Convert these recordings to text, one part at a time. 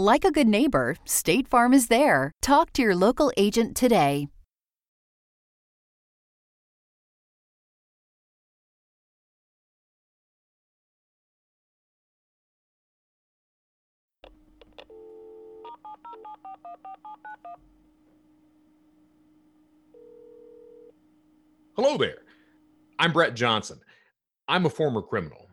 Like a good neighbor, State Farm is there. Talk to your local agent today. Hello there. I'm Brett Johnson. I'm a former criminal.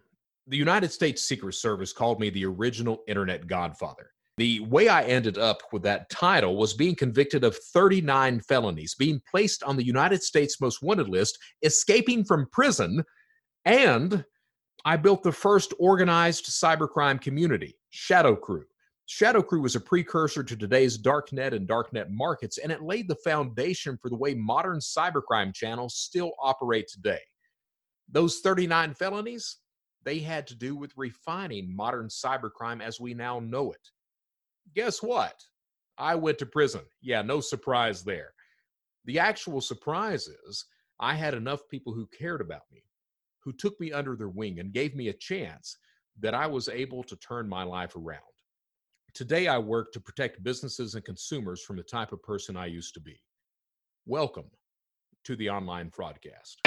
The United States Secret Service called me the original internet godfather. The way I ended up with that title was being convicted of 39 felonies, being placed on the United States most wanted list, escaping from prison, and I built the first organized cybercrime community, Shadow Crew. Shadow Crew was a precursor to today's darknet and darknet markets, and it laid the foundation for the way modern cybercrime channels still operate today. Those 39 felonies, they had to do with refining modern cybercrime as we now know it. Guess what? I went to prison. Yeah, no surprise there. The actual surprise is I had enough people who cared about me, who took me under their wing and gave me a chance that I was able to turn my life around. Today, I work to protect businesses and consumers from the type of person I used to be. Welcome to the Online Fraudcast.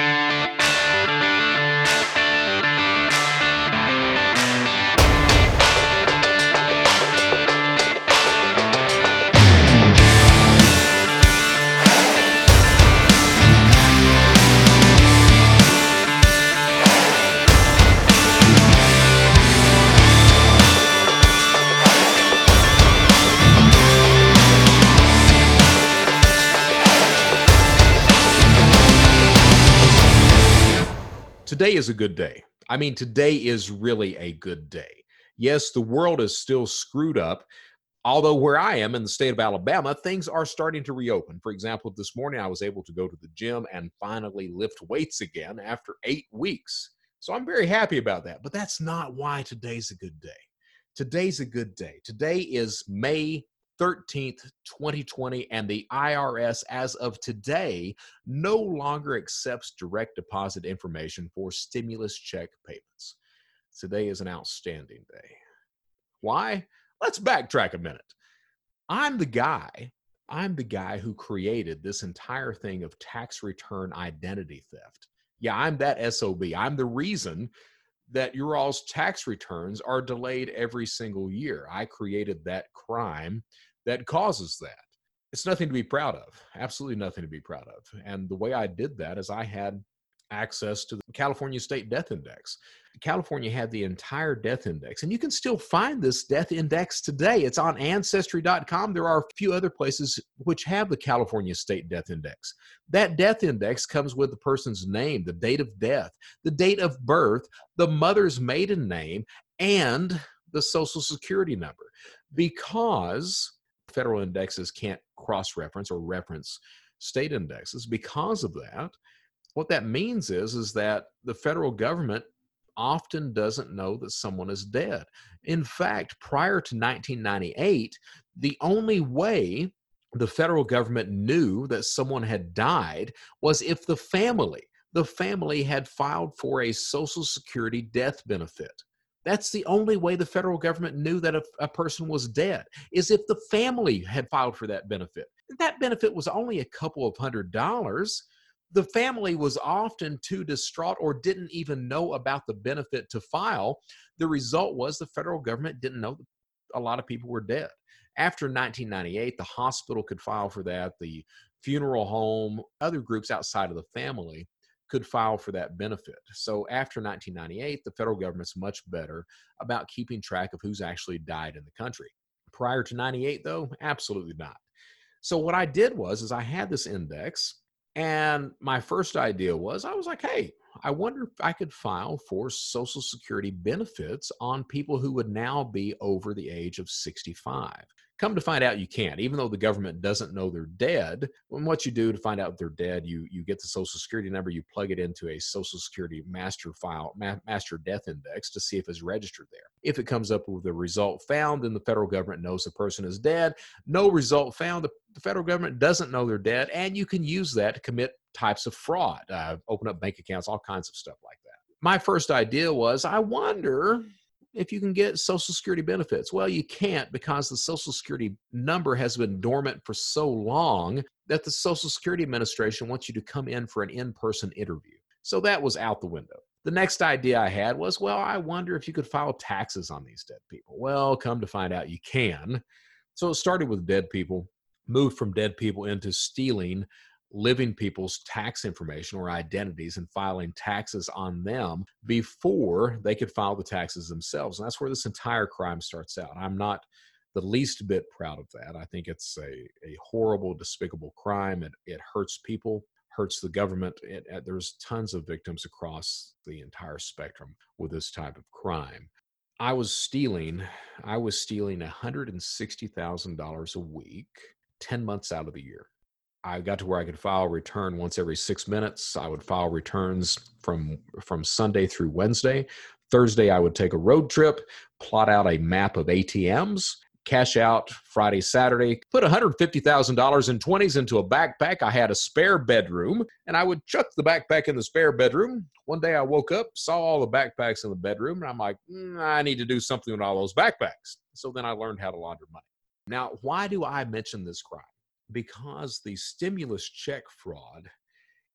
Today is a good day. I mean, today is really a good day. Yes, the world is still screwed up. Although, where I am in the state of Alabama, things are starting to reopen. For example, this morning I was able to go to the gym and finally lift weights again after eight weeks. So I'm very happy about that. But that's not why today's a good day. Today's a good day. Today is May 13th, 2020, and the IRS, as of today, no longer accepts direct deposit information for stimulus check payments. Today is an outstanding day. Why? Let's backtrack a minute. I'm the guy, I'm the guy who created this entire thing of tax return identity theft. Yeah, I'm that SOB. I'm the reason that your all's tax returns are delayed every single year. I created that crime that causes that. It's nothing to be proud of. Absolutely nothing to be proud of. And the way I did that is I had access to the California State Death Index. California had the entire death index, and you can still find this death index today. It's on ancestry.com. There are a few other places which have the California State Death Index. That death index comes with the person's name, the date of death, the date of birth, the mother's maiden name, and the social security number. Because federal indexes can't cross reference or reference state indexes. Because of that what that means is is that the federal government often doesn't know that someone is dead. In fact prior to 1998 the only way the federal government knew that someone had died was if the family the family had filed for a social security death benefit that's the only way the federal government knew that a, a, person was dead, is if the family had filed for that benefit. That benefit was only a couple of hundred dollars. The family was often too distraught or didn't even know about the benefit to file. The result was the federal government didn't know a lot of people were dead. After 1998, the hospital could file for that, the funeral home, other groups outside of the family could file for that benefit. So after 1998, the federal government's much better about keeping track of who's actually died in the country. Prior to 98 though, absolutely not. So what I did was is I had this index and my first idea was I was like, "Hey, I wonder if I could file for social security benefits on people who would now be over the age of 65." Come to find out you can't, even though the government doesn't know they're dead. When what you do to find out they're dead, you you get the social security number, you plug it into a social security master file, ma- master death index to see if it's registered there. If it comes up with a result found, then the federal government knows the person is dead. No result found, the, the federal government doesn't know they're dead, and you can use that to commit types of fraud, uh, open up bank accounts, all kinds of stuff like that. My first idea was, I wonder if you can get Social Security benefits. Well, you can't because the Social Security number has been dormant for so long that the Social Security Administration wants you to come in for an in person interview. So that was out the window. The next idea I had was, well, I wonder if you could file taxes on these dead people. Well, come to find out you can. So it started with dead people, moved from dead people into stealing living people's tax information or identities and filing taxes on them before they could file the taxes themselves. And that's where this entire crime starts out. I'm not the least bit proud of that. I think it's a, a horrible, despicable crime. It, it hurts people, hurts the government. It, it, there's tons of victims across the entire spectrum with this type of crime. I was stealing, I was stealing $160,000 a week, 10 months out of the year. I got to where I could file return once every six minutes. I would file returns from from Sunday through Wednesday. Thursday, I would take a road trip, plot out a map of ATMs, cash out Friday, Saturday, put $150,000 in 20s into a backpack. I had a spare bedroom, and I would chuck the backpack in the spare bedroom. One day I woke up, saw all the backpacks in the bedroom, and I'm like, mm, I need to do something with all those backpacks. So then I learned how to launder money. Now, why do I mention this crime? Because the stimulus check fraud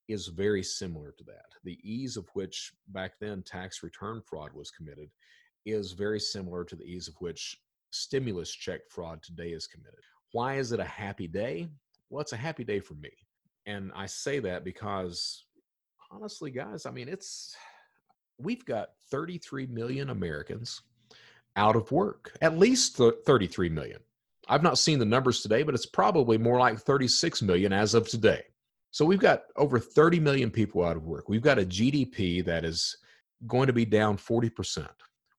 is very similar to that. The ease of which back then tax return fraud was committed is very similar to the ease of which stimulus check fraud today is committed. Why is it a happy day? Well, it's a happy day for me. And I say that because honestly, guys, I mean, it's we've got 33 million Americans out of work, at least 33 million. I've not seen the numbers today, but it's probably more like 36 million as of today. So we've got over 30 million people out of work. We've got a GDP that is going to be down 40%.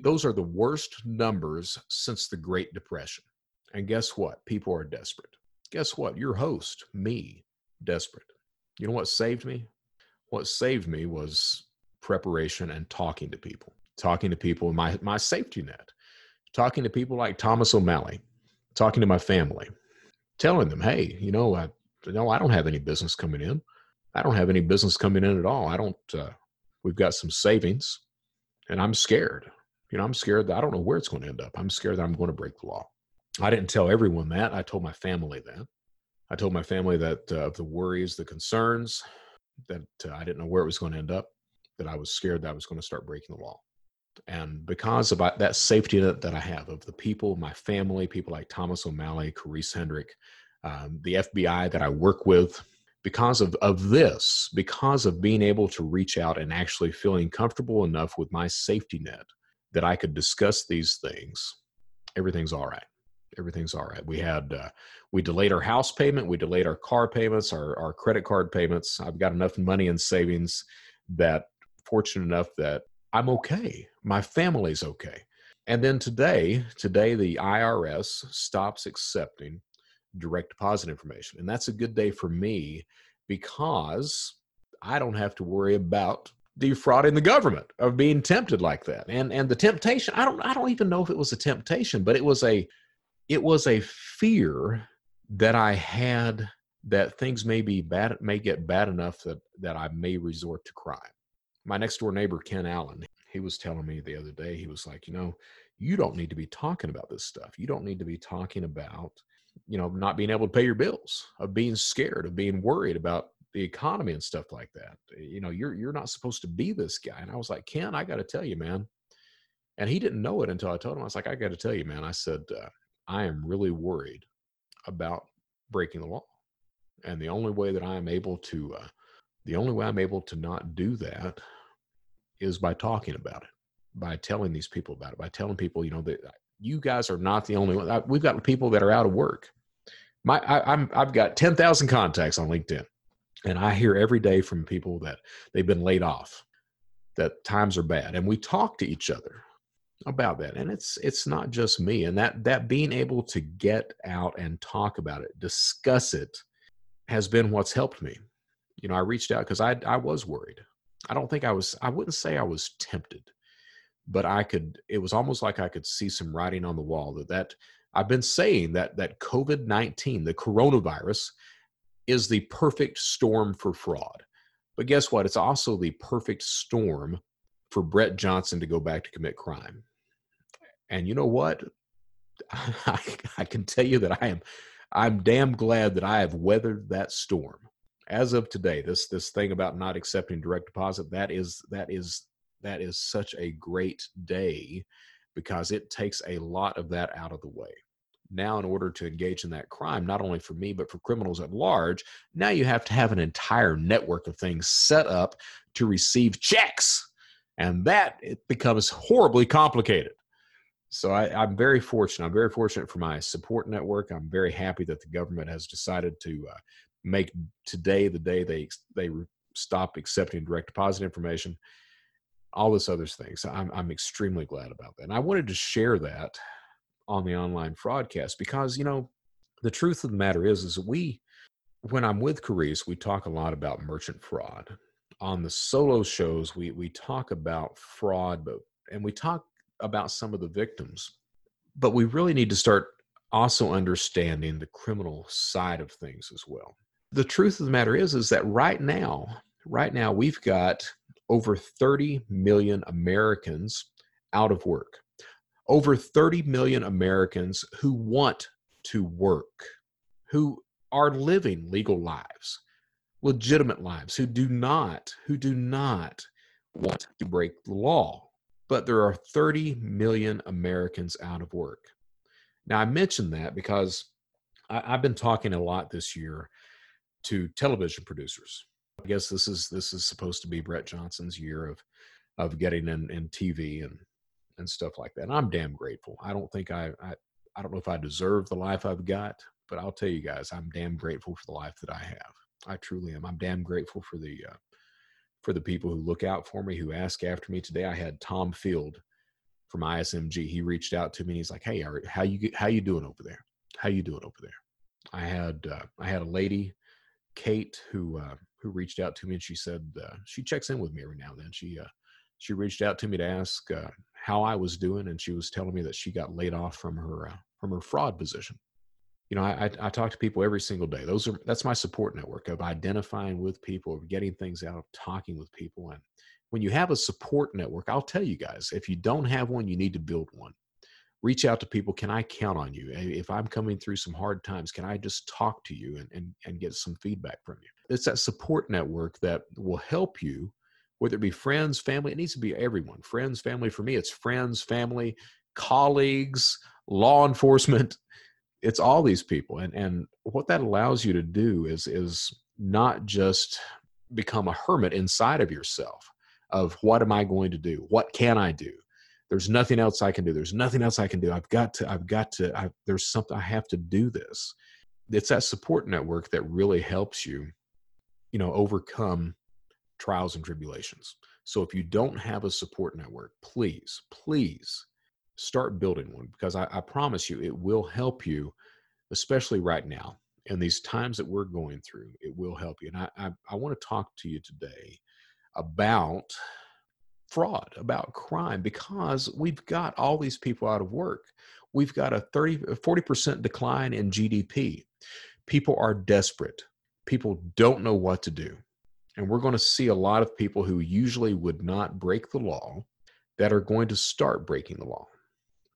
Those are the worst numbers since the Great Depression. And guess what? People are desperate. Guess what? Your host, me, desperate. You know what saved me? What saved me was preparation and talking to people. Talking to people, my, my safety net. Talking to people like Thomas O'Malley, talking to my family, telling them, hey, you know, I, no, I don't have any business coming in. I don't have any business coming in at all. I don't, uh, we've got some savings and I'm scared. You know, I'm scared that I don't know where it's going to end up. I'm scared that I'm going to break the law. I didn't tell everyone that. I told my family that. I told my family that uh, the worries, the concerns, that uh, I didn't know where it was going to end up, that I was scared that I was going to start breaking the law. And because of that safety net that I have of the people, my family, people like Thomas O'Malley, Karisse Hendrick, um, the FBI that I work with, because of, of this, because of being able to reach out and actually feeling comfortable enough with my safety net that I could discuss these things, everything's all right. Everything's all right. We had, uh, we delayed our house payment, we delayed our car payments, our, our credit card payments. I've got enough money in savings that fortunate enough that I'm okay. My family's okay. And then today, today the IRS stops accepting direct deposit information. And that's a good day for me because I don't have to worry about defrauding the government of being tempted like that. And and the temptation, I don't I don't even know if it was a temptation, but it was a it was a fear that I had that things may be bad may get bad enough that that I may resort to crime my next door neighbor ken allen he was telling me the other day he was like you know you don't need to be talking about this stuff. You don't need to be talking about you know not being able to pay your bills of being scared of being worried about the economy and stuff like that. You know you're you're not supposed to be this guy. And i was like ken i got to tell you man. And he didn't know it until i told him. I was like i got to tell you man i said uh, i am really worried about breaking the law. And the only way that i am able to uh, the only way I'm able to not do that is by talking about it, by telling these people about it, by telling people, you know, that uh, you guys are not the only one. Uh, we've got people that are out of work. My, I, I'm, I've got 10,000 contacts on LinkedIn, and I hear every day from people that they've been laid off, that times are bad, and we talk to each other about that and it's it's not just me and that that being able to get out and talk about it discuss it has been what's helped me you know i reached out because i i was worried i don't think i was i wouldn't say i was tempted but i could it was almost like i could see some writing on the wall that that i've been saying that that covid-19 the coronavirus is the perfect storm for fraud but guess what it's also the perfect storm for brett johnson to go back to commit crime and you know what? I, I can tell you that I am I'm damn glad that I have weathered that storm. As of today, this this thing about not accepting direct deposit, that is that is that is such a great day because it takes a lot of that out of the way. Now, in order to engage in that crime, not only for me, but for criminals at large, now you have to have an entire network of things set up to receive checks. And that it becomes horribly complicated so I, am very fortunate. I'm very fortunate for my support network. I'm very happy that the government has decided to uh, make today the day they they stop accepting direct deposit information. All this other things. So I'm I'm extremely glad about that. And I wanted to share that on the online Fraudcast because you know the truth of the matter is is we when I'm with Karisse, we talk a lot about merchant fraud. On the solo shows, we we talk about fraud, but and we talk about some of the victims. But we really need to start also understanding the criminal side of things as well. The truth of the matter is is that right now, right now we've got over 30 million Americans out of work. Over 30 million Americans who want to work, who are living legal lives, legitimate lives, who do not, who do not want to break the law but there are 30 million Americans out of work. Now, I mention that because I, have been talking a lot this year to television producers. I guess this is this is supposed to be Brett Johnson's year of of getting in, in TV and and stuff like that. And I'm damn grateful. I don't think I, I I don't know if I deserve the life I've got, but I'll tell you guys, I'm damn grateful for the life that I have. I truly am. I'm damn grateful for the uh, for the people who look out for me, who ask after me. Today, I had Tom Field from ISMG. He reached out to me. and He's like, "Hey, how you how you doing over there? How you doing over there?" I had uh, I had a lady, Kate, who uh, who reached out to me, and she said uh, she checks in with me every now and then. She uh, she reached out to me to ask uh, how I was doing, and she was telling me that she got laid off from her uh, from her fraud position you know, I, I, talk to people every single day. Those are that's my support network of identifying with people, of getting things out, of talking with people. And when you have a support network, I'll tell you guys, if you don't have one, you need to build one. Reach out to people. Can I count on you? If I'm coming through some hard times, can I just talk to you and, and, and get some feedback from you? It's that support network that will help you, whether it be friends, family, it needs to be everyone. Friends, family. For me, it's friends, family, colleagues, law enforcement it's all these people and and what that allows you to do is is not just become a hermit inside of yourself of what am i going to do what can i do there's nothing else i can do there's nothing else i can do i've got to i've got to I've, there's something i have to do this it's that support network that really helps you you know overcome trials and tribulations so if you don't have a support network please please start building one because I, I, promise you it will help you, especially right now in these times that we're going through. It will help you. And I, I, I want to talk to you today about fraud, about crime, because we've got all these people out of work. We've got a 30, 40% decline in GDP. People are desperate. People don't know what to do. And we're going to see a lot of people who usually would not break the law that are going to start breaking the law.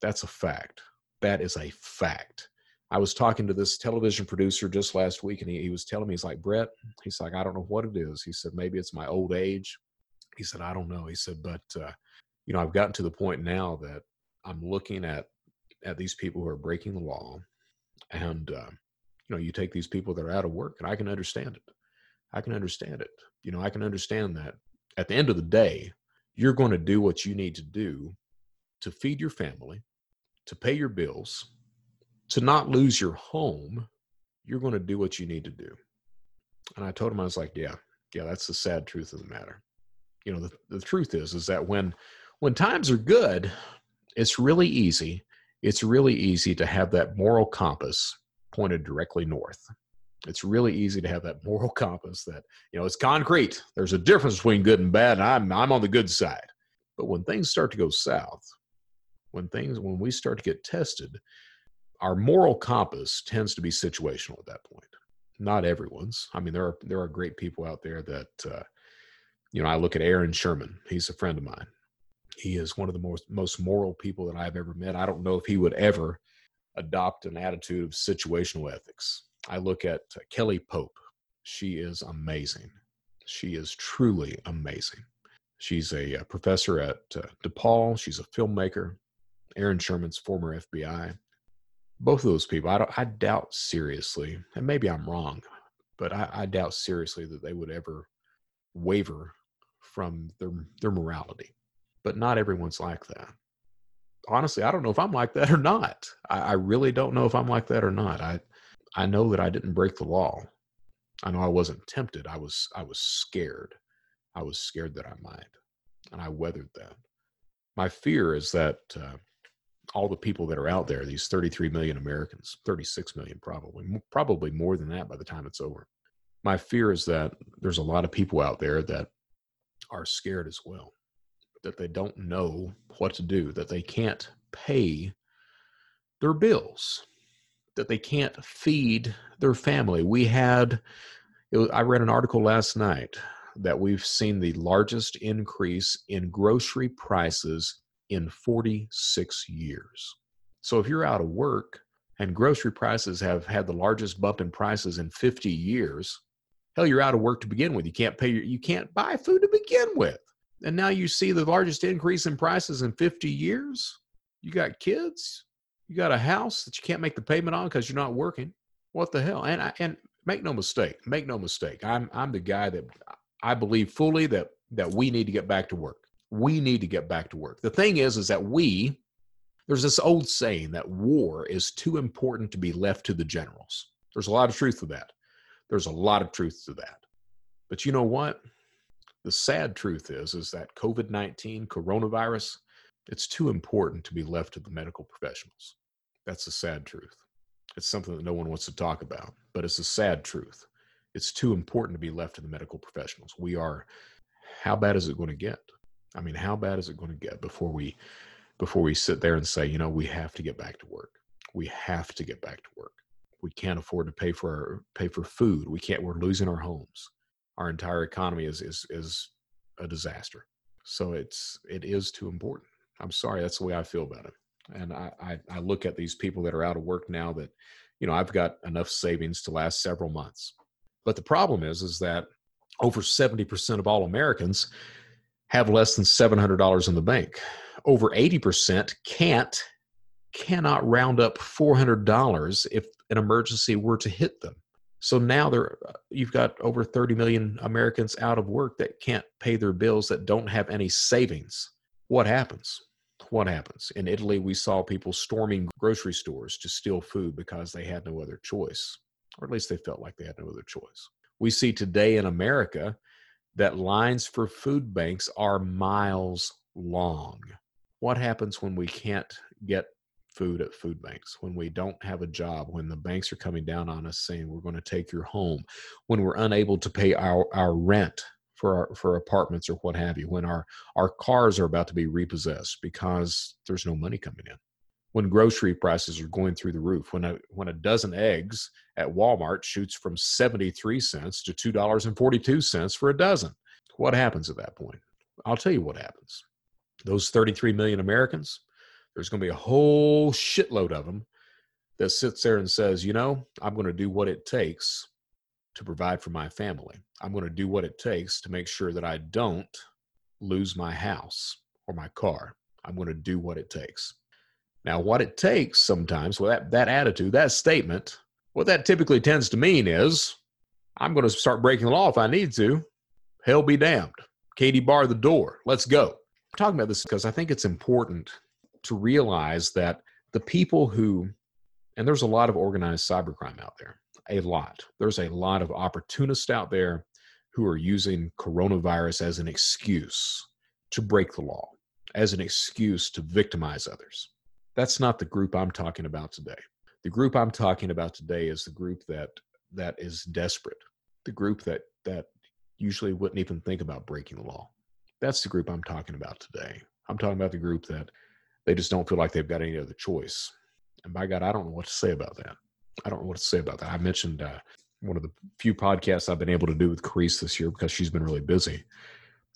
That's a fact. That is a fact. I was talking to this television producer just last week, and he, he was telling me, he's like, Brett, he's like, I don't know what it is. He said, maybe it's my old age. He said, I don't know. He said, but, uh, you know, I've gotten to the point now that I'm looking at at these people who are breaking the law, and uh, you know, you take these people that are out of work, and I can understand it. I can understand it. You know, I can understand that. At the end of the day, you're going to do what you need to do to feed your family, to pay your bills, to not lose your home, you're going to do what you need to do. And I told him, I was like, yeah, yeah, that's the sad truth of the matter. You know, the, the truth is, is that when, when times are good, It's really easy. It's really easy to have that moral compass pointed directly north. It's really easy to have that moral compass that, you know, it's concrete. There's a difference between good and bad, and I'm I'm on the good side. But when things start to go south, when things when we start to get tested, our moral compass tends to be situational at that point. Not everyone's. I mean, there are there are great people out there that uh, you know. I look at Aaron Sherman. He's a friend of mine. He is one of the most most moral people that I've ever met. I don't know if he would ever adopt an attitude of situational ethics. I look at uh, Kelly Pope. She is amazing. She is truly amazing. She's a, uh, professor at uh, DePaul. She's a filmmaker. Aaron Sherman's former FBI both of those people, I, I doubt seriously, and maybe I'm wrong, but I, I doubt seriously that they would ever waver from their their morality. But not everyone's like that. Honestly, I don't know if I'm like that or not. I, I really don't know if I'm like that or not. I I know that I didn't break the law. I know I wasn't tempted. I was I was scared. I was scared that I might, and I weathered that. My fear is that uh, all the people that are out there, these 33 million Americans, 36 million probably, probably more than that by the time it's over. My fear is that there's a lot of people out there that are scared as well, that they don't know what to do, that they can't pay their bills, that they can't feed their family. We had, was, I read an article last night that we've seen the largest increase in grocery prices in 46 years. So if you're out of work and grocery prices have had the largest bump in prices in 50 years, hell, you're out of work to begin with. You can't pay your, you can't buy food to begin with. And now you see the largest increase in prices in 50 years. You got kids, you got a house that you can't make the payment on because you're not working. What the hell? And I, and make no mistake, make no mistake. I'm I'm the guy that I believe fully that that we need to get back to work we need to get back to work. The thing is, is that we, there's this old saying that war is too important to be left to the generals. There's a lot of truth to that. There's a lot of truth to that. But you know what? The sad truth is, is that COVID 19, coronavirus, it's too important to be left to the medical professionals. That's the sad truth. It's something that no one wants to talk about, but it's a sad truth. It's too important to be left to the medical professionals. We are, how bad is it going to get? I mean, how bad is it going to get before we before we sit there and say, you know, we have to get back to work. We have to get back to work. We can't afford to pay for our, pay for food. We can't. We're losing our homes. Our entire economy is is is a disaster. So it's it is too important. I'm sorry. That's the way I feel about it. And I, I, I look at these people that are out of work now that, you know, I've got enough savings to last several months. But the problem is, is that over 70% of all Americans have less than $700 in the bank. Over 80% can't, cannot round up $400 if an emergency were to hit them. So now there, uh, you've got over 30 million Americans out of work that can't pay their bills, that don't have any savings. What happens? What happens? In Italy, we saw people storming grocery stores to steal food because they had no other choice, or at least they felt like they had no other choice. We see today in America that lines for food banks are miles long. What happens when we can't get food at food banks, when we don't have a job, when the banks are coming down on us saying we're going to take your home, when we're unable to pay our, our rent for our, for apartments or what have you, when our, our cars are about to be repossessed because there's no money coming in when grocery prices are going through the roof, when a when a dozen eggs at Walmart shoots from 73 cents to $2.42 for a dozen. What happens at that point? I'll tell you what happens. Those 33 million Americans, there's going to be a whole shitload of them that sits there and says, you know, I'm going to do what it takes to provide for my family. I'm going to do what it takes to make sure that I don't lose my house or my car. I'm going to do what it takes. Now, what it takes sometimes, well, that, that attitude, that statement, what that typically tends to mean is I'm going to start breaking the law if I need to. Hell be damned. Katie, bar the door. Let's go. I'm talking about this because I think it's important to realize that the people who, and there's a lot of organized cybercrime out there, a lot. There's a lot of opportunists out there who are using coronavirus as an excuse to break the law as an excuse to victimize others. That's not the group I'm talking about today. The group I'm talking about today is the group that that is desperate. The group that that usually wouldn't even think about breaking the law. That's the group I'm talking about today. I'm talking about the group that they just don't feel like they've got any other choice. And by God, I don't know what to say about that. I don't know what to say about that. I mentioned uh, one of the few podcasts I've been able to do with Karisse this year because she's been really busy.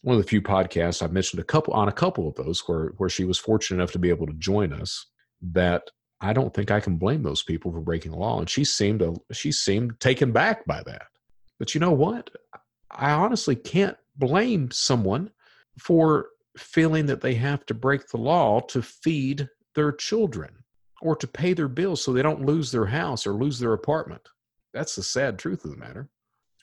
One of the few podcasts I've mentioned a couple on a couple of those where where she was fortunate enough to be able to join us. That I don't think I can blame those people for breaking the law, and she seemed a, she seemed taken back by that. But you know what? I honestly can't blame someone for feeling that they have to break the law to feed their children or to pay their bills so they don't lose their house or lose their apartment. That's the sad truth of the matter.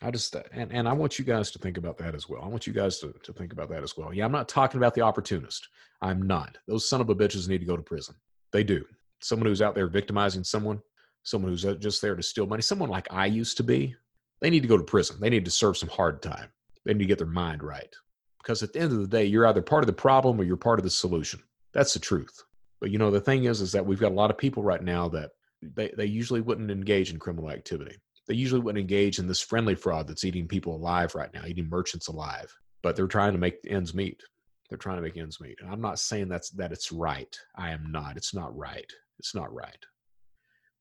I just and, and I want you guys to think about that as well. I want you guys to, to think about that as well. Yeah, I'm not talking about the opportunist. I'm not. Those son of a bitches need to go to prison. They do. Someone who's out there victimizing someone, someone who's just there to steal money, someone like I used to be, they need to go to prison. They need to serve some hard time. They need to get their mind right. Because at the end of the day, you're either part of the problem or you're part of the solution. That's the truth. But you know, the thing is, is that we've got a lot of people right now that they, they usually wouldn't engage in criminal activity. They usually wouldn't engage in this friendly fraud that's eating people alive right now, eating merchants alive. But they're trying to make ends meet. They're trying to make ends meet. And I'm not saying that's that it's right. I am not. It's not right. It's not right.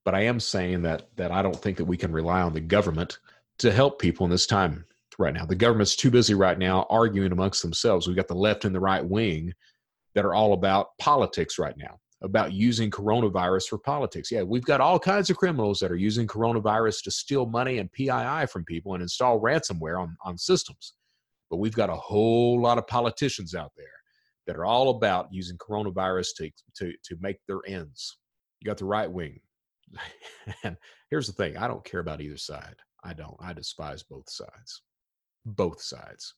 But I am saying that that I don't think that we can rely on the government to help people in this time right now. The government's too busy right now arguing amongst themselves. We've got the left and the right wing that are all about politics right now, about using coronavirus for politics. Yeah, we've got all kinds of criminals that are using coronavirus to steal money and PII from people and install ransomware on, on systems. But we've got a whole lot of politicians out there that are all about using coronavirus to, to, to make their ends. You got the right wing. and here's the thing I don't care about either side. I don't. I despise both sides. Both sides.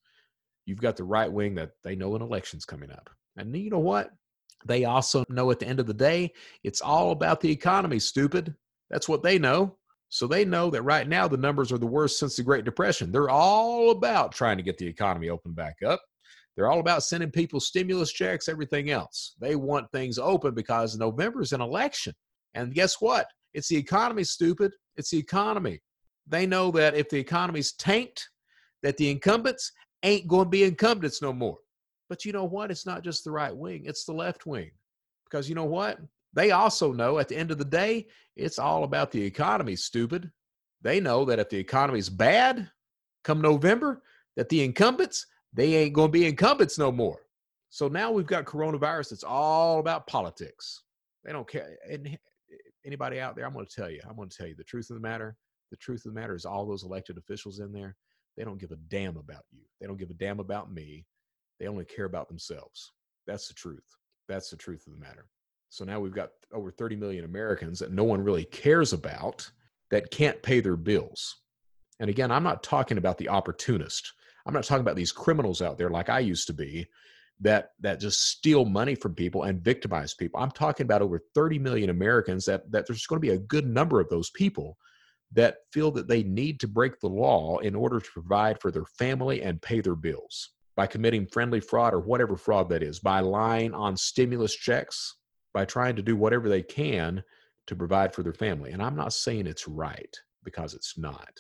You've got the right wing that they know an election's coming up. And you know what? They also know at the end of the day, it's all about the economy, stupid. That's what they know. So they know that right now the numbers are the worst since the Great Depression. They're all about trying to get the economy open back up. They're all about sending people stimulus checks, everything else. They want things open because November is an election. And guess what? It's the economy, stupid. It's the economy. They know that if the economy's tanked, that the incumbents ain't going to be incumbents no more. But you know what? It's not just the right wing, it's the left wing. Because you know what? They also know at the end of the day, it's all about the economy, stupid. They know that if the economy's bad come November, that the incumbents, they ain't going to be incumbents no more. So now we've got coronavirus. It's all about politics. They don't care. And anybody out there, I'm going to tell you, I'm going to tell you the truth of the matter. The truth of the matter is all those elected officials in there, they don't give a damn about you. They don't give a damn about me. They only care about themselves. That's the truth. That's the truth of the matter. So now we've got over 30 million Americans that no one really cares about that can't pay their bills. And again, I'm not talking about the opportunist. I'm not talking about these criminals out there like I used to be that that just steal money from people and victimize people. I'm talking about over 30 million Americans that that there's going to be a good number of those people that feel that they need to break the law in order to provide for their family and pay their bills by committing friendly fraud or whatever fraud that is, by lying on stimulus checks, by trying to do whatever they can to provide for their family. And I'm not saying it's right because it's not,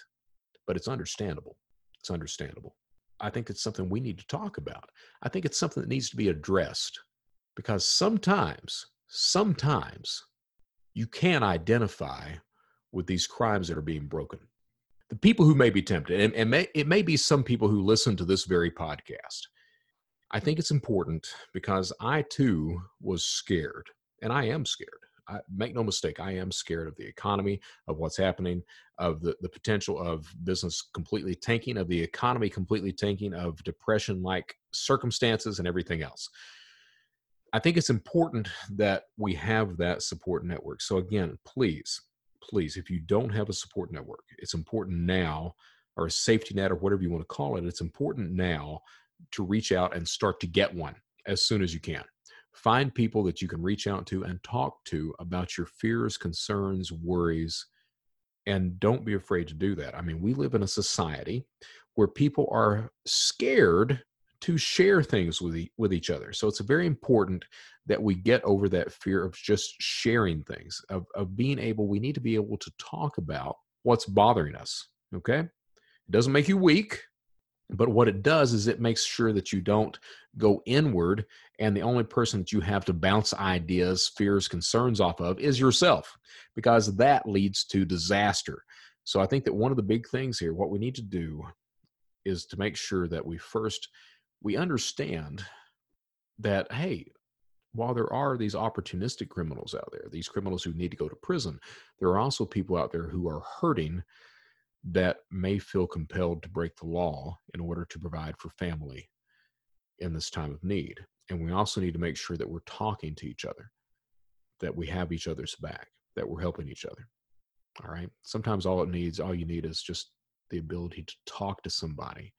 but it's understandable. It's understandable. I think it's something we need to talk about. I think it's something that needs to be addressed because sometimes, sometimes you can identify with these crimes that are being broken. The people who may be tempted, and, and may, it may be some people who listen to this very podcast. I think it's important because I too was scared, and I am scared. I, make no mistake, I am scared of the economy, of what's happening, of the, the potential of business completely tanking, of the economy completely tanking, of depression like circumstances, and everything else. I think it's important that we have that support network. So, again, please, please, if you don't have a support network, it's important now, or a safety net, or whatever you want to call it, it's important now to reach out and start to get one as soon as you can. Find people that you can reach out to and talk to about your fears, concerns, worries, and don't be afraid to do that. I mean, we live in a society where people are scared to share things with e- with each other. So it's very important that we get over that fear of just sharing things, of of being able. We need to be able to talk about what's bothering us. Okay, it doesn't make you weak, but what it does is it makes sure that you don't go inward, and the only person that you have to bounce ideas, fears, concerns off of is yourself, because that leads to disaster. So I think that one of the big things here, what we need to do is to make sure that we first we understand that hey while there are these opportunistic criminals out there these criminals who need to go to prison there are also people out there who are hurting that may feel compelled to break the law in order to provide for family in this time of need. And we also need to make sure that we're talking to each other that we have each other's back that we're helping each other. All right? Sometimes all it needs all you need is just the ability to talk to somebody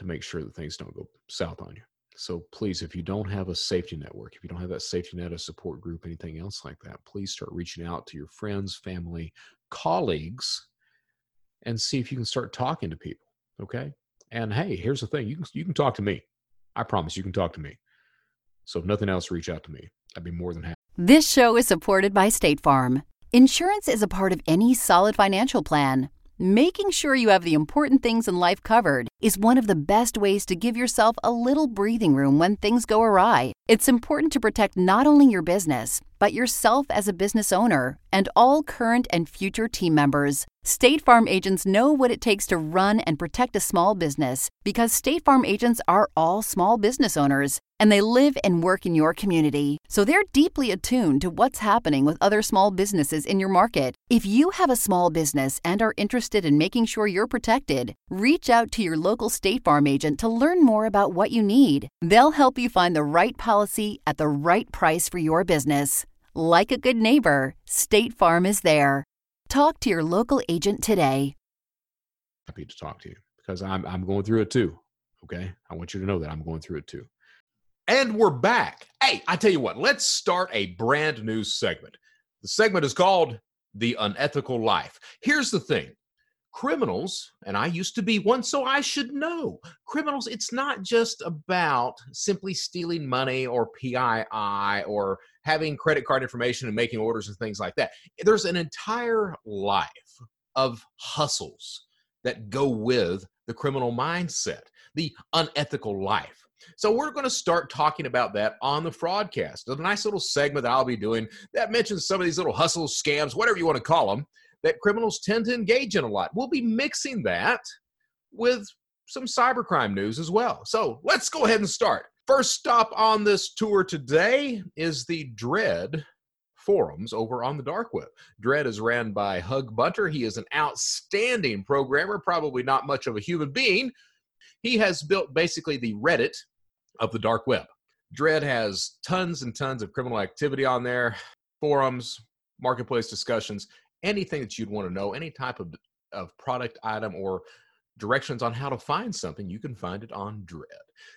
to make sure that things don't go south on you. So please, if you don't have a safety network, if you don't have that safety net, a support group, anything else like that, please start reaching out to your friends, family, colleagues, and see if you can start talking to people. Okay. And hey, here's the thing: you can you can talk to me. I promise you can talk to me. So if nothing else, reach out to me. I'd be more than happy. This show is supported by State Farm. Insurance is a part of any solid financial plan. Making sure you have the important things in life covered is one of the best ways to give yourself a little breathing room when things go awry. It's important to protect not only your business, but yourself as a business owner and all current and future team members. State Farm agents know what it takes to run and protect a small business because State Farm agents are all small business owners and they live and work in your community. So they're deeply attuned to what's happening with other small businesses in your market. If you have a small business and are interested in making sure you're protected, reach out to your local State Farm agent to learn more about what you need. They'll help you find the right policy at the right price for your business. Like a good neighbor, State Farm is there. Talk to your local agent today. Happy to talk to you because I'm I'm going through it too. Okay, I want you to know that I'm going through it too. And we're back. Hey, I tell you what, let's start a brand new segment. The segment is called The Unethical Life. Here's the thing criminals, and I used to be one, so I should know. Criminals, it's not just about simply stealing money or PII or having credit card information and making orders and things like that. There's an entire life of hustles that go with the criminal mindset, the unethical life. So we're going to start talking about that on the fraudcast. A nice little segment that I'll be doing that mentions some of these little hustles, scams, whatever you want to call them, that criminals tend to engage in a lot. We'll be mixing that with some cybercrime news as well. So let's go ahead and start. First stop on this tour today is the Dread forums over on the dark web. Dread is ran by Hug Bunter. He is an outstanding programmer, probably not much of a human being. He has built basically the Reddit of the dark web. Dread has tons and tons of criminal activity on there, forums, marketplace discussions, anything that you'd want to know, any type of, of product item or directions on how to find something, you can find it on Dread.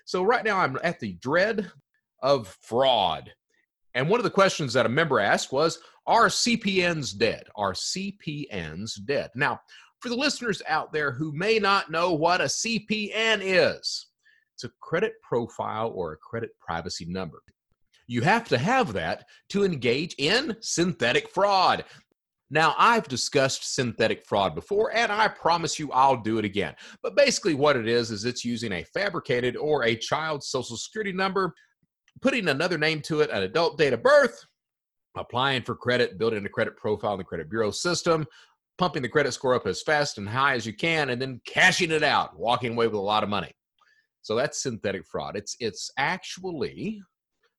So right now I'm at the Dread of Fraud. And one of the questions that a member asked was, are CPNs dead? Are CPNs dead? Now, for the listeners out there who may not know what a CPN is, it's a credit profile or a credit privacy number. You have to have that to engage in synthetic fraud. Now, I've discussed synthetic fraud before, and I promise you I'll do it again. But basically, what it is, is it's using a fabricated or a child's social security number, putting another name to it, an adult date of birth, applying for credit, building a credit profile in the credit bureau system, pumping the credit score up as fast and high as you can, and then cashing it out, walking away with a lot of money. So that's synthetic fraud. It's it's actually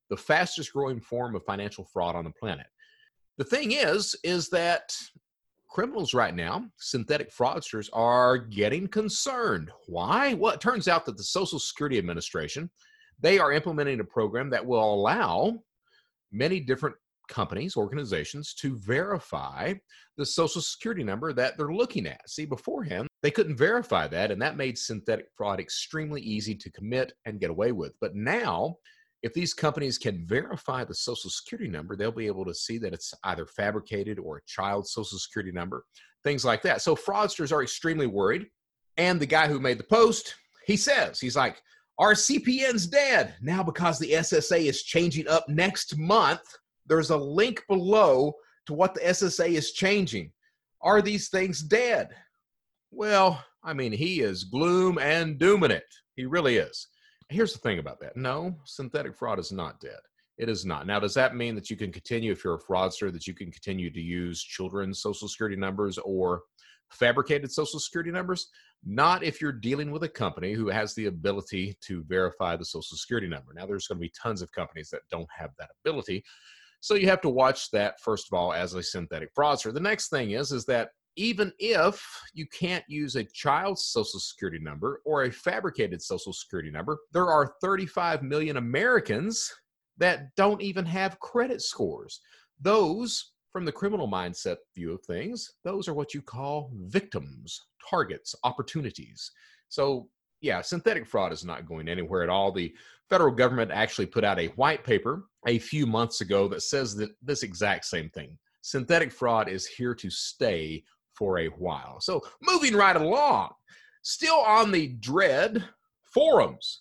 the fastest growing form of financial fraud on the planet. The thing is, is that criminals right now, synthetic fraudsters, are getting concerned. Why? Well, it turns out that the Social Security Administration, they are implementing a program that will allow many different companies, organizations to verify the social security number that they're looking at. See, beforehand, they couldn't verify that, and that made synthetic fraud extremely easy to commit and get away with. But now, if these companies can verify the social security number, they'll be able to see that it's either fabricated or a child's social security number, things like that. So fraudsters are extremely worried. And the guy who made the post, he says, he's like, Our CPN's dead. Now, because the SSA is changing up next month, there's a link below to what the SSA is changing. Are these things dead? Well, I mean, he is gloom and dooming it. He really is. Here's the thing about that no, synthetic fraud is not dead. It is not. Now, does that mean that you can continue, if you're a fraudster, that you can continue to use children's social security numbers or fabricated social security numbers? Not if you're dealing with a company who has the ability to verify the social security number. Now, there's going to be tons of companies that don't have that ability. So you have to watch that, first of all, as a synthetic fraudster. The next thing is, is that even if you can't use a child's social security number or a fabricated social security number, there are 35 million Americans that don't even have credit scores. Those, from the criminal mindset view of things, those are what you call victims, targets, opportunities. So, yeah, synthetic fraud is not going anywhere at all. The federal government actually put out a white paper a few months ago that says that this exact same thing. Synthetic fraud is here to stay for a while. So, moving right along, still on the Dread forums.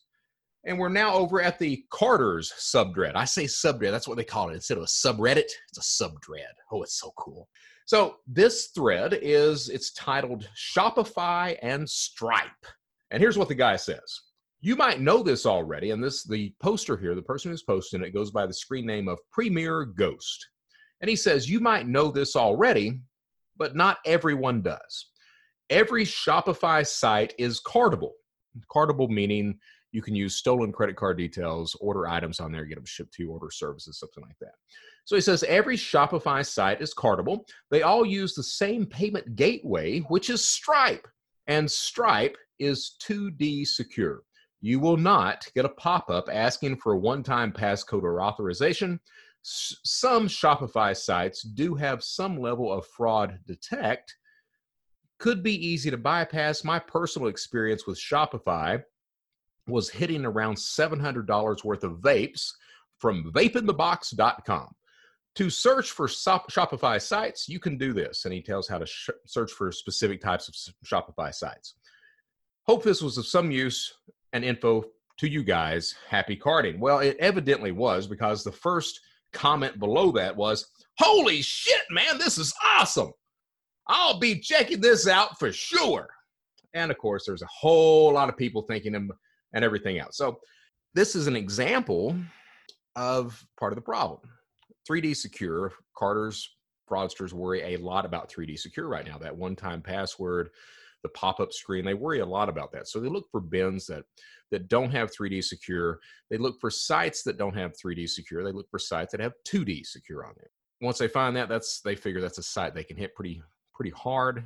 And we're now over at the Carders subdread. I say subdread, that's what they call it. Instead of a subreddit, it's a subdread. Oh, it's so cool. So this thread is it's titled Shopify and Stripe. And here's what the guy says. You might know this already, and this the poster here, the person who's posting it goes by the screen name of Premier Ghost. And he says, You might know this already, but not everyone does. Every Shopify site is cardable. Cardable meaning you can use stolen credit card details, order items on there, get them shipped to you, order services, something like that. So he says every Shopify site is cardable. They all use the same payment gateway, which is Stripe. And Stripe is 2D secure. You will not get a pop up asking for a one time passcode or authorization. Some Shopify sites do have some level of fraud detect. Could be easy to bypass. My personal experience with Shopify was hitting around $700 worth of vapes from vapeinthebox.com. To search for Shopify sites, you can do this, and he tells how to sh- search for specific types of Shopify sites. Hope this was of some use and info to you guys. Happy carding. Well, it evidently was because the first comment below that was, Holy shit, man, this is awesome. I'll be checking this out for sure. And of course, there's a whole lot of people thinking him and everything else. So this is an example of part of the problem. 3D Secure, Carders fraudsters worry a lot about 3D Secure right now. That one-time password, the pop-up screen, they worry a lot about that. So they look for bins that that don't have 3D Secure. They look for sites that don't have 3D Secure. They look for sites that have 2D Secure on them. Once they find that, that's they figure that's a site they can hit pretty pretty hard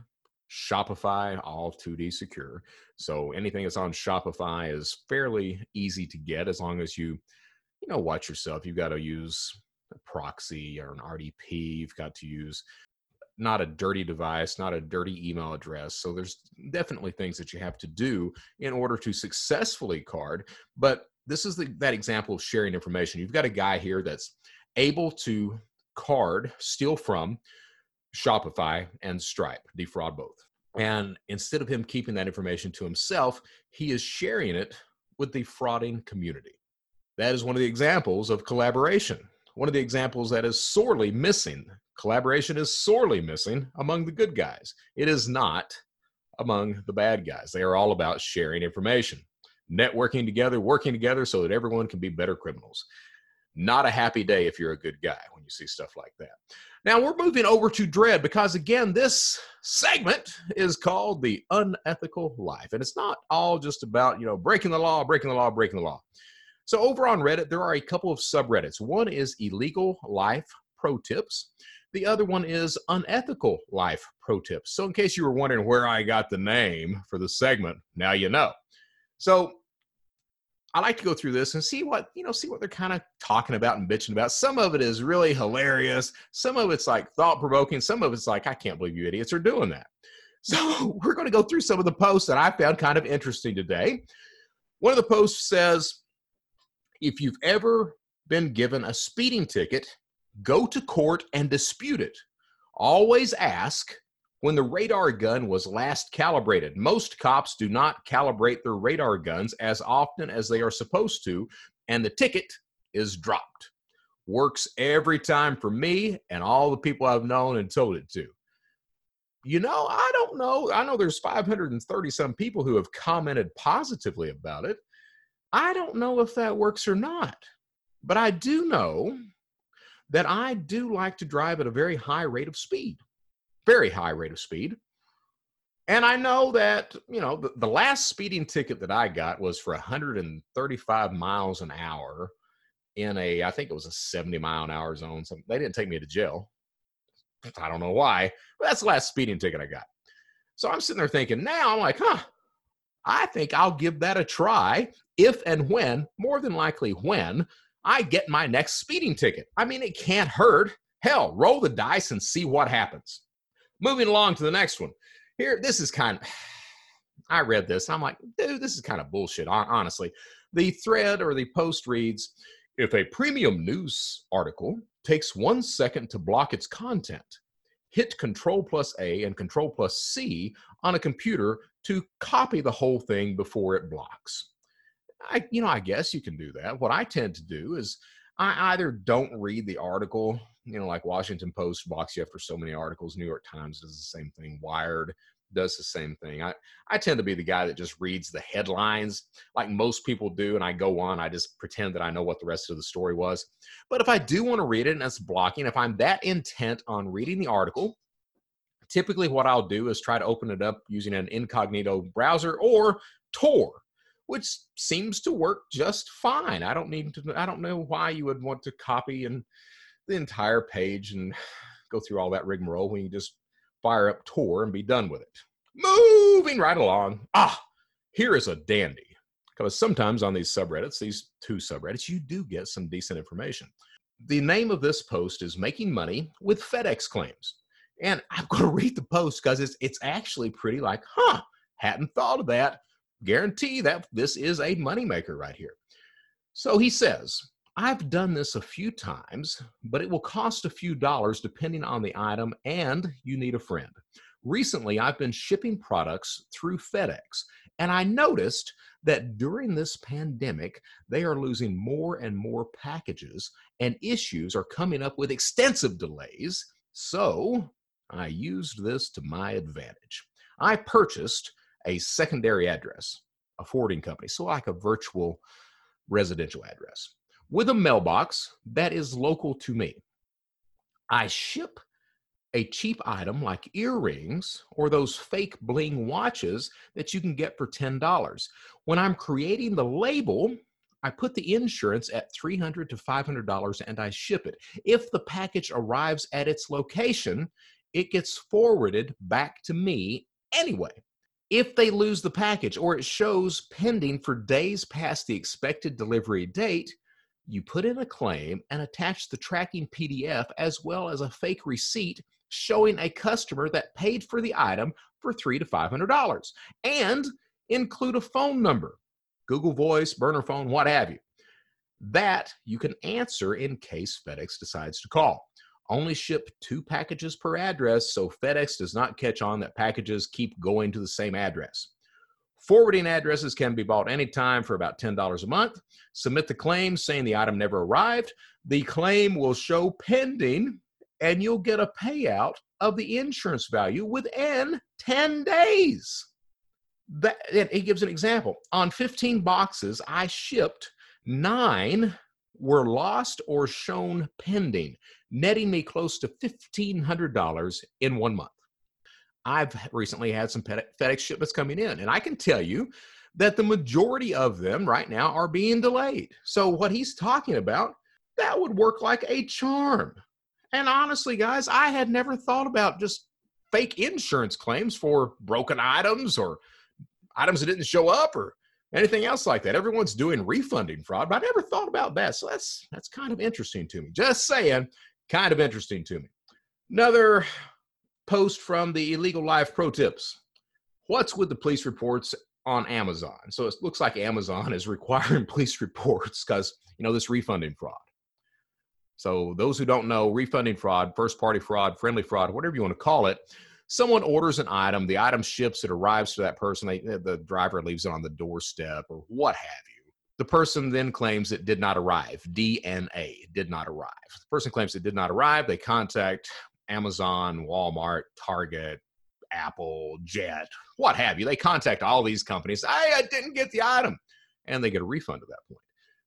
Shopify, all 2D secure. So anything that's on Shopify is fairly easy to get as long as you, you know, watch yourself. You've got to use a proxy or an RDP. You've got to use not a dirty device, not a dirty email address. So there's definitely things that you have to do in order to successfully card. But this is the, that example of sharing information. You've got a guy here that's able to card, steal from, Shopify and Stripe, defraud both. And instead of him keeping that information to himself, he is sharing it with the frauding community. That is one of the examples of collaboration. One of the examples that is sorely missing. Collaboration is sorely missing among the good guys. It is not among the bad guys. They are all about sharing information, networking together, working together so that everyone can be better criminals. Not a happy day if you're a good guy when you see stuff like that. Now we're moving over to Dread because, again, this segment is called The Unethical Life. And it's not all just about, you know, breaking the law, breaking the law, breaking the law. So over on Reddit, there are a couple of subreddits. One is Illegal Life Pro Tips. The other one is Unethical Life Pro Tips. So in case you were wondering where I got the name for the segment, now you know. So I like to go through this and see what you know, see what they're kind of talking about and bitching about. Some of it is really hilarious. Some of it's like thought provoking. Some of it's like, I can't believe you idiots are doing that. So we're going to go through some of the posts that I found kind of interesting today. One of the posts says, if you've ever been given a speeding ticket, go to court and dispute it. Always ask, when the radar gun was last calibrated. Most cops do not calibrate their radar guns as often as they are supposed to, and the ticket is dropped. Works every time for me and all the people I've known and told it to. You know, I don't know. I know there's 530 some people who have commented positively about it. I don't know if that works or not. But I do know that I do like to drive at a very high rate of speed very high rate of speed. And I know that, you know, the, the last speeding ticket that I got was for 135 miles an hour in a, I think it was a 70 mile an hour zone. So they didn't take me to jail. I don't know why, but that's the last speeding ticket I got. So I'm sitting there thinking, now I'm like, huh, I think I'll give that a try if and when, more than likely when, I get my next speeding ticket. I mean, it can't hurt. Hell, roll the dice and see what happens. Moving along to the next one. Here, this is kind of, I read this. I'm like, dude, this is kind of bullshit, honestly. The thread or the post reads If a premium news article takes one second to block its content, hit Control plus A and Control plus C on a computer to copy the whole thing before it blocks. I, you know, I guess you can do that. What I tend to do is I either don't read the article you know, like Washington Post blocks you after so many articles. New York Times does the same thing. Wired does the same thing. I, I tend to be the guy that just reads the headlines like most people do, and I go on. I just pretend that I know what the rest of the story was. But if I do want to read it and it's blocking, if I'm that intent on reading the article, typically what I'll do is try to open it up using an incognito browser or Tor which seems to work just fine. I don't need to I don't know why you would want to copy and the entire page and go through all that rigmarole when you just fire up Tor and be done with it. Moving right along. Ah, here is a dandy. Because sometimes on these subreddits, these two subreddits, you do get some decent information. The name of this post is Making Money with FedEx Claims. And I'm going to read the post because it's, it's actually pretty like, huh, hadn't thought of that. Guarantee that this is a moneymaker right here. So he says, I've done this a few times, but it will cost a few dollars depending on the item and you need a friend. Recently, I've been shipping products through FedEx, and I noticed that during this pandemic, they are losing more and more packages, and issues are coming up with extensive delays. So I used this to my advantage. I purchased a secondary address, a forwarding company, so like a virtual residential address with a mailbox that is local to me. I ship a cheap item like earrings or those fake bling watches that you can get for $10. When I'm creating the label, I put the insurance at $300 to $500 and I ship it. If the package arrives at its location, it gets forwarded back to me anyway. If they lose the package or it shows pending for days past the expected delivery date, you put in a claim and attach the tracking PDF as well as a fake receipt showing a customer that paid for the item for three to five hundred dollars, and include a phone number, Google Voice, burner phone, what have you. That you can answer in case FedEx decides to call. Only ship two packages per address, so FedEx does not catch on that packages keep going to the same address. Forwarding addresses can be bought anytime for about $10 a month. Submit the claim saying the item never arrived. The claim will show pending, and you'll get a payout of the insurance value within 10 days. That, and he gives an example. On 15 boxes I shipped, nine were lost or shown pending, netting me close to $1,500 in one month. I've recently had some FedEx shipments coming in, and I can tell you that the majority of them right now are being delayed. So, what he's talking about, that would work like a charm. And honestly, guys, I had never thought about just fake insurance claims for broken items or items that didn't show up or anything else like that. Everyone's doing refunding fraud, but I never thought about that. So that's that's kind of interesting to me. Just saying, kind of interesting to me. Another post from the Illegal Life Pro Tips. What's with the police reports on Amazon? So it looks like Amazon is requiring police reports because, you know, this refunding fraud. So those who don't know, refunding fraud, first party fraud, friendly fraud, whatever you want to call it, someone orders an item, the item ships, it arrives to that person, they, the driver leaves it on the doorstep or what have you. The person then claims it did not arrive. DNA did not arrive. The person claims it did not arrive. They contact Amazon, Walmart, Target, Apple, Jet, what have you. They contact all these companies. I, I didn't get the item. And they get a refund at that point.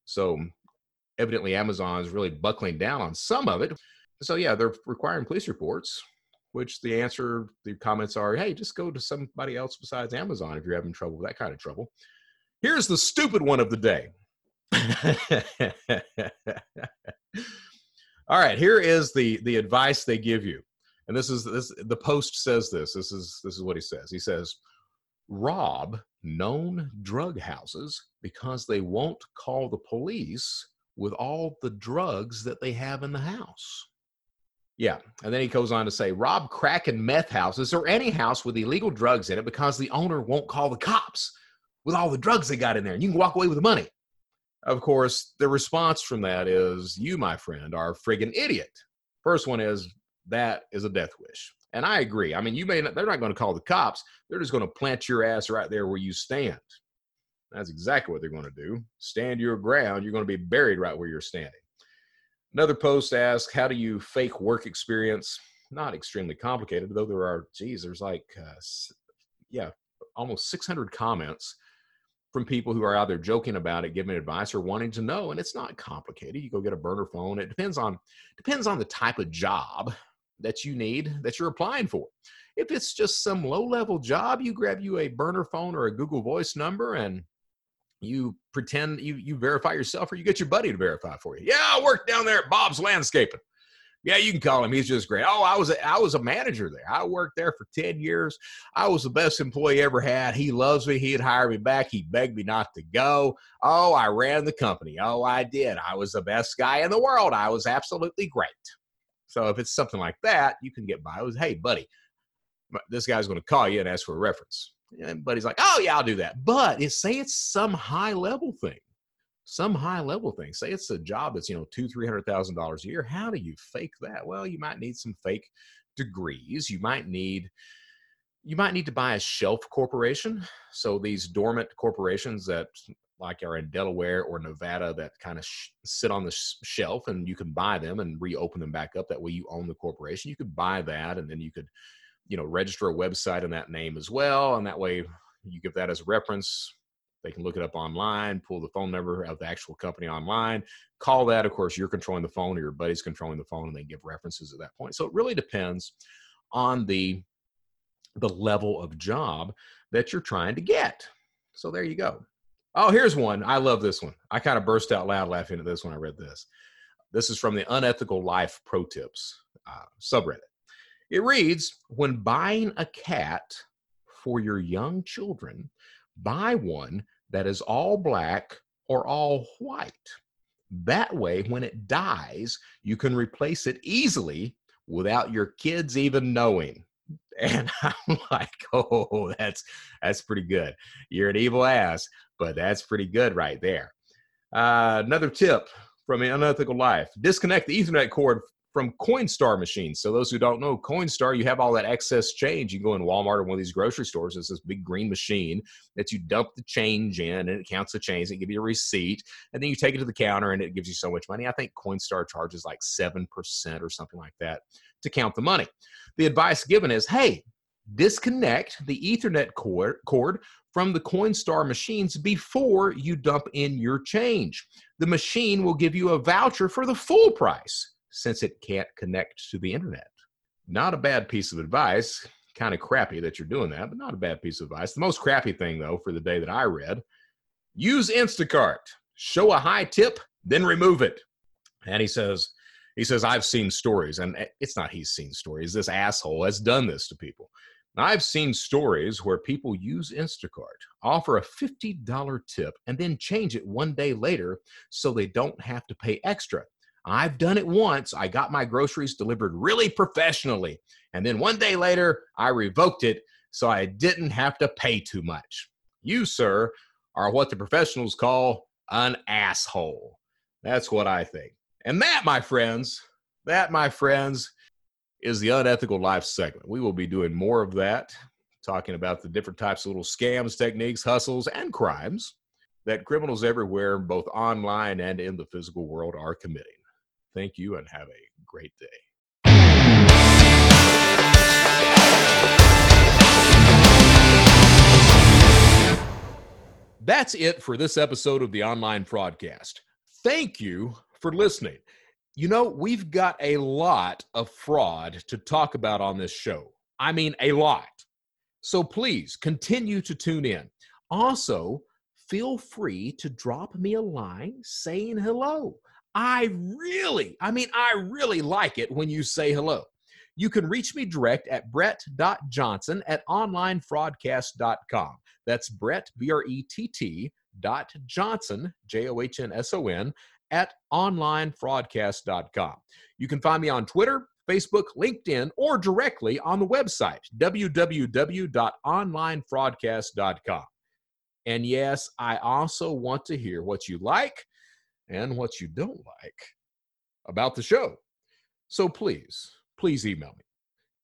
So evidently Amazon is really buckling down on some of it. So yeah, they're requiring police reports, which the answer, the comments are, hey, just go to somebody else besides Amazon if you're having trouble with that kind of trouble. Here's the stupid one of the day. All right, here is the the advice they give you. And this is this the post says this. This is this is what he says. He says, rob known drug houses because they won't call the police with all the drugs that they have in the house. Yeah. And then he goes on to say rob crack and meth houses or any house with illegal drugs in it because the owner won't call the cops with all the drugs they got in there and you can walk away with the money. Of course, the response from that is you, my friend, are a friggin' idiot. First one is that is a death wish. And I agree. I mean, you may not, they're not going to call the cops. They're just going to plant your ass right there where you stand. That's exactly what they're going to do. Stand your ground. You're going to be buried right where you're standing. Another post asks, How do you fake work experience? Not extremely complicated, though there are, geez, there's like, uh, yeah, almost 600 comments from people who are either joking about it, giving advice, or wanting to know. And it's not complicated. You go get a burner phone. It depends on depends on the type of job that you need that you're applying for. If it's just some low level job, you grab you a burner phone or a Google Voice number and you pretend you you verify yourself or you get your buddy to verify for you. Yeah, I work down there at Bob's Landscaping. Yeah, you can call him. He's just great. Oh, I was a, I was a manager there. I worked there for 10 years. I was the best employee ever had. He loves me. He'd hire me back. He begged me not to go. Oh, I ran the company. Oh, I did. I was the best guy in the world. I was absolutely great. So if it's something like that, you can get by with, hey, buddy, this guy's going to call you and ask for a reference. And buddy's like, oh yeah, I'll do that. But it, say it's some high level thing, some high level thing. Say it's a job that's you know two, three hundred thousand dollars a year. How do you fake that? Well, you might need some fake degrees. You might need you might need to buy a shelf corporation. So these dormant corporations that like are in Delaware or Nevada that kind of sh- sit on the sh- shelf and you can buy them and reopen them back up. That way you own the corporation. You could buy that and then you could, you know, register a website in that name as well. And that way you give that as a reference. They can look it up online, pull the phone number of the actual company online, call that. Of course, you're controlling the phone or your buddy's controlling the phone and they give references at that point. So it really depends on the the level of job that you're trying to get. So there you go. Oh, here's one. I love this one. I kind of burst out loud laughing at this when I read this. This is from the Unethical Life Pro Tips uh, subreddit. It reads When buying a cat for your young children, buy one that is all black or all white. That way, when it dies, you can replace it easily without your kids even knowing. And I'm like, oh, that's that's pretty good. You're an evil ass, but that's pretty good right there. Uh, another tip from an unethical life: disconnect the Ethernet cord from Coinstar machines. So those who don't know Coinstar, you have all that excess change. You go in Walmart or one of these grocery stores. It's this big green machine that you dump the change in, and it counts the change. And it you a receipt, and then you take it to the counter, and it gives you so much money. I think Coinstar charges like seven percent or something like that to count the money. The advice given is, hey, disconnect the Ethernet cord, cord from the Coinstar machines before you dump in your change. The machine will give you a voucher for the full price since it can't connect to the internet. Not a bad piece of advice. Kind of crappy that you're doing that, but not a bad piece of advice. The most crappy thing, though, for the day that I read use Instacart. Show a high tip, then remove it. And he says, he says, I've seen stories, and eh, it's not he's seen stories. This asshole has done this to people. I've seen stories where people use Instacart, offer a $50 tip, and then change it one day later so they don't have to pay extra. I've done it once. I got my groceries delivered really professionally. And then one day later, I revoked it so I didn't have to pay too much. You, sir, are what the professionals call an asshole. That's what I think. And that, my friends, that, my friends, is the Unethical Life segment. We will be doing more of that, talking about the different types of little scams, techniques, hustles, and crimes that criminals everywhere, both online and in the physical world, are committing. Thank you and have a great day. That's it for this episode of the online fraudcast. Thank you for listening. You know, we've got a lot of fraud to talk about on this show. I mean, a lot. So please continue to tune in. Also, feel free to drop me a line saying hello. I really, I mean, I really like it when you say hello. You can reach me direct at brett.johnson at onlinefraudcast.com. That's Brett, B R E T T, dot Johnson, J O H N S O N, at onlinefraudcast.com. You can find me on Twitter, Facebook, LinkedIn, or directly on the website, www.onlinefraudcast.com. And yes, I also want to hear what you like and what you don't like about the show. So please, please email me.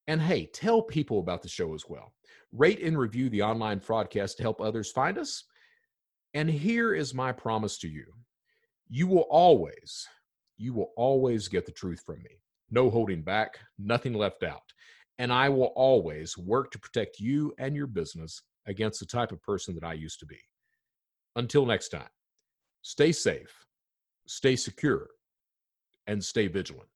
And hey, tell people about the show as well. Rate and review the online Fraudcast to help others find us. And here is my promise to you you will always, you will always get the truth from me. No holding back, nothing left out. And I will always work to protect you and your business against the type of person that I used to be. Until next time, stay safe, stay secure, and stay vigilant.